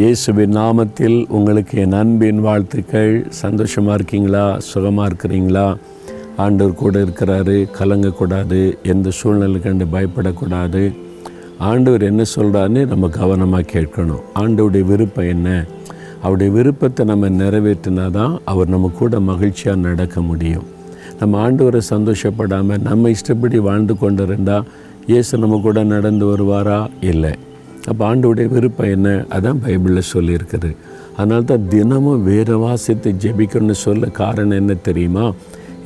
இயேசுவின் நாமத்தில் உங்களுக்கு என் அன்பின் வாழ்த்துக்கள். சந்தோஷமாக இருக்கீங்களா? சுகமாக இருக்கிறீங்களா? ஆண்டவர் கூட இருக்கிறாரு கலங்கக்கூடாது எந்த சூழ்நிலை கண்டு பயப்படக்கூடாது. ஆண்டவர் என்ன சொல்கிறாருன்னு நம்ம கவனமாக கேட்கணும். ஆண்டவுடைய விருப்பம் என்ன? அவருடைய விருப்பத்தை நம்ம நிறைவேற்றினா தான் அவர் நம்ம கூட மகிழ்ச்சியாக நடக்க முடியும். நம்ம ஆண்டவரை சந்தோஷப்படாமல் நம்ம இஷ்டப்படி வாழ்ந்து கொண்டு இருந்தால் இயேசு நம்ம கூட நடந்து வருவாரா? இல்லை. அப்போ ஆண்டோடைய விருப்பம் என்ன? அதான் பைபிளில் சொல்லியிருக்குது. அதனால தான் தினமும் வேறு வாசித்து ஜெபிக்கணும்னு சொல்ல காரணம் என்ன தெரியுமா?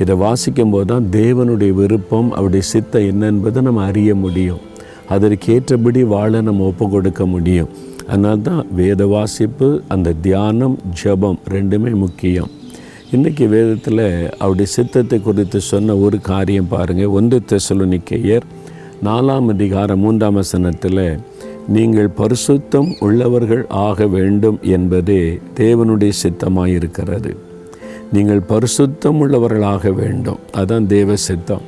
இதை வாசிக்கும் போது தான் தேவனுடைய விருப்பம் அவருடைய சித்தம் என்ன என்பதை நம்ம அறிய முடியும். அதற்கேற்றபடி வாழ நம்ம ஒப்பு கொடுக்க முடியும். அதனால தான் வேத வாசிப்பு அந்த தியானம் ஜெபம் ரெண்டுமே முக்கியம். இன்றைக்கி வேதத்தில் அவருடைய சித்தத்தை குறித்து சொன்ன ஒரு காரியம் பாருங்கள் ஒன்று தெசலுனிக்கையர் நாலாம் அதிகாரம் மூன்றாம் வசனத்தில் நீங்கள் பரிசுத்தம் உள்ளவர்கள் ஆக வேண்டும் என்பதே தேவனுடைய சித்தமாக இருக்கிறது நீங்கள் பரிசுத்தம் உள்ளவர்களாக வேண்டும். அதுதான் தேவ சித்தம்.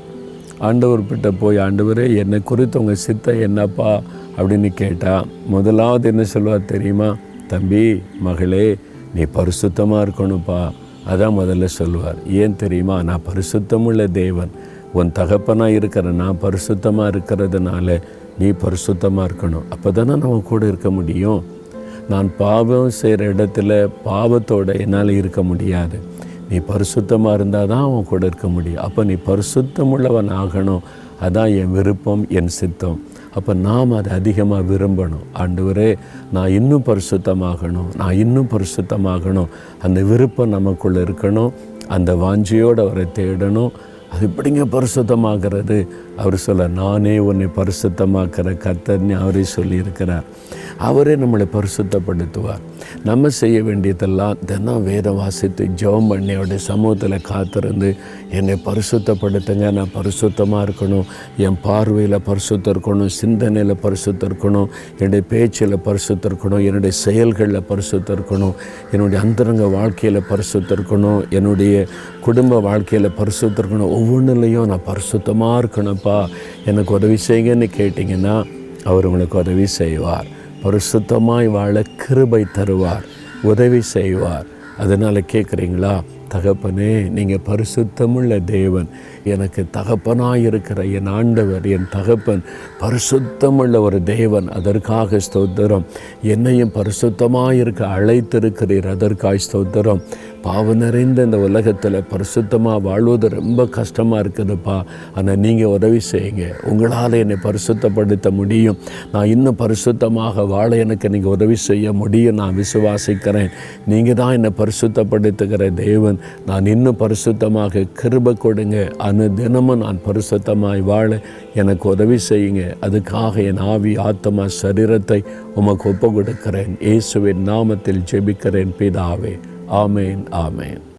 ஆண்டவர்கிட்ட போய் ஆண்டவரே என்னை குறித்து உங்கள் சித்தம் என்னப்பா? அப்படின்னு கேட்டால் முதலாவது என்ன சொல்லுவார் தெரியுமா? தம்பி மகளே நீ பரிசுத்தமாக இருக்கணும்ப்பா. அதான் முதல்ல சொல்லுவார் ஏன் தெரியுமா? நான் பரிசுத்தமுள்ள தேவன். உன் தகப்பனாக இருக்கிற நான் பரிசுத்தமாக இருக்கிறதுனால நீ பரிசுத்தமாக இருக்கணும். அப்போ தானே நம்ம கூட இருக்க முடியும். நான் பாவம் செய்கிற இடத்துல பாவத்தோடு என்னால் இருக்க முடியாது. நீ பரிசுத்தமாக இருந்தால் தான் அவன் கூட இருக்க முடியும். அப்போ நீ பரிசுத்தமுள்ளவன் ஆகணும். அதான் என் விருப்பம் என் சித்தம். அப்போ நாம் அதை அதிகமாக விரும்பணும். ஆண்டவரே நான் இன்னும் பரிசுத்தமாகணும். நான் இன்னும் பரிசுத்தமாகணும். அந்த விருப்பம் நமக்குள்ளே இருக்கணும். அந்த வாஞ்சியோடு அவரை தேடணும். அது எப்படிங்க பரிசுத்தமாகிறது? அவர் சொல்ல நானே உன்னை பரிசுத்தமாக்கிற கத்தர்னு அவரே சொல்லியிருக்கிறார். அவரே நம்மளை பரிசுத்தப்படுத்துவார். நம்ம செய்ய வேண்டியதெல்லாம் தினம் வேதம் வாசித்து ஜெபம் பண்ணி அவருடைய சமூகத்தில் காத்திருந்து என்னை பரிசுத்தப்படுத்துங்க. நான் பரிசுத்தமாக இருக்கணும். என் பார்வையில் பரிசுத்தம் இருக்கணும். சிந்தனையில் பரிசுத்தம் இருக்கணும். என்னுடைய பேச்சில் பரிசுத்தம் இருக்கணும். என்னுடைய செயல்களில் பரிசுத்தம் இருக்கணும். என்னுடைய அந்தரங்க வாழ்க்கையில் பரிசுத்தம் இருக்கணும். என்னுடைய குடும்ப வாழ்க்கையில் பரிசுத்தம் இருக்கணும். ஒவ்வொன்றுலையும் நான் பரிசுத்தமாக இருக்கணும்ப்பா. எனக்கு உதவி செய்யுங்கன்னு கேட்டிங்கன்னா அவர் உங்களுக்கு உதவி செய்வார். பரிசுத்தமாய் வாழ கிருபை தருவார் உதவி செய்வார். அதனால் கேட்குறீங்களா தகப்பனே நீங்கள் பரிசுத்தமுள்ள தேவன். எனக்கு தகப்பனாக இருக்கிற என் ஆண்டவர் என் தகப்பன் பரிசுத்தமுள்ள ஒரு தேவன். அதற்காக ஸ்தோத்திரம். என்னையும் பரிசுத்தமாக இருக்க அழைத்திருக்கிறீர். அதற்காக ஸ்தோத்திரம். பாவம் நிறைந்த இந்த உலகத்தில் பரிசுத்தமாக வாழ்வது ரொம்ப கஷ்டமாக இருக்குதுப்பா. ஆனால் நீங்கள் உதவி செய்யுங்க. உங்களால் என்னை பரிசுத்தப்படுத்த முடியும். நான் இன்னும் பரிசுத்தமாக வாழ எனக்கு நீங்கள் உதவி செய்ய முடியும். நான் விசுவாசிக்கிறேன். நீங்கள் தான் என்னை பரிசுத்தப்படுத்துகிற தேவன். நான் இன்னும் பரிசுத்தமாக கிருப கொடுங்க. அனு தினமும் நான் பரிசுத்தமாய் வாழ எனக்கு உதவி செய்யுங்க. அதுக்காக என் ஆவி ஆத்மா சரீரத்தை உமக்கு ஒப்பு கொடுக்கிறேன் இயேசுவின் நாமத்தில் ஜெபிக்கிறேன் பிதாவே. ஆமேன் ஆமேன்.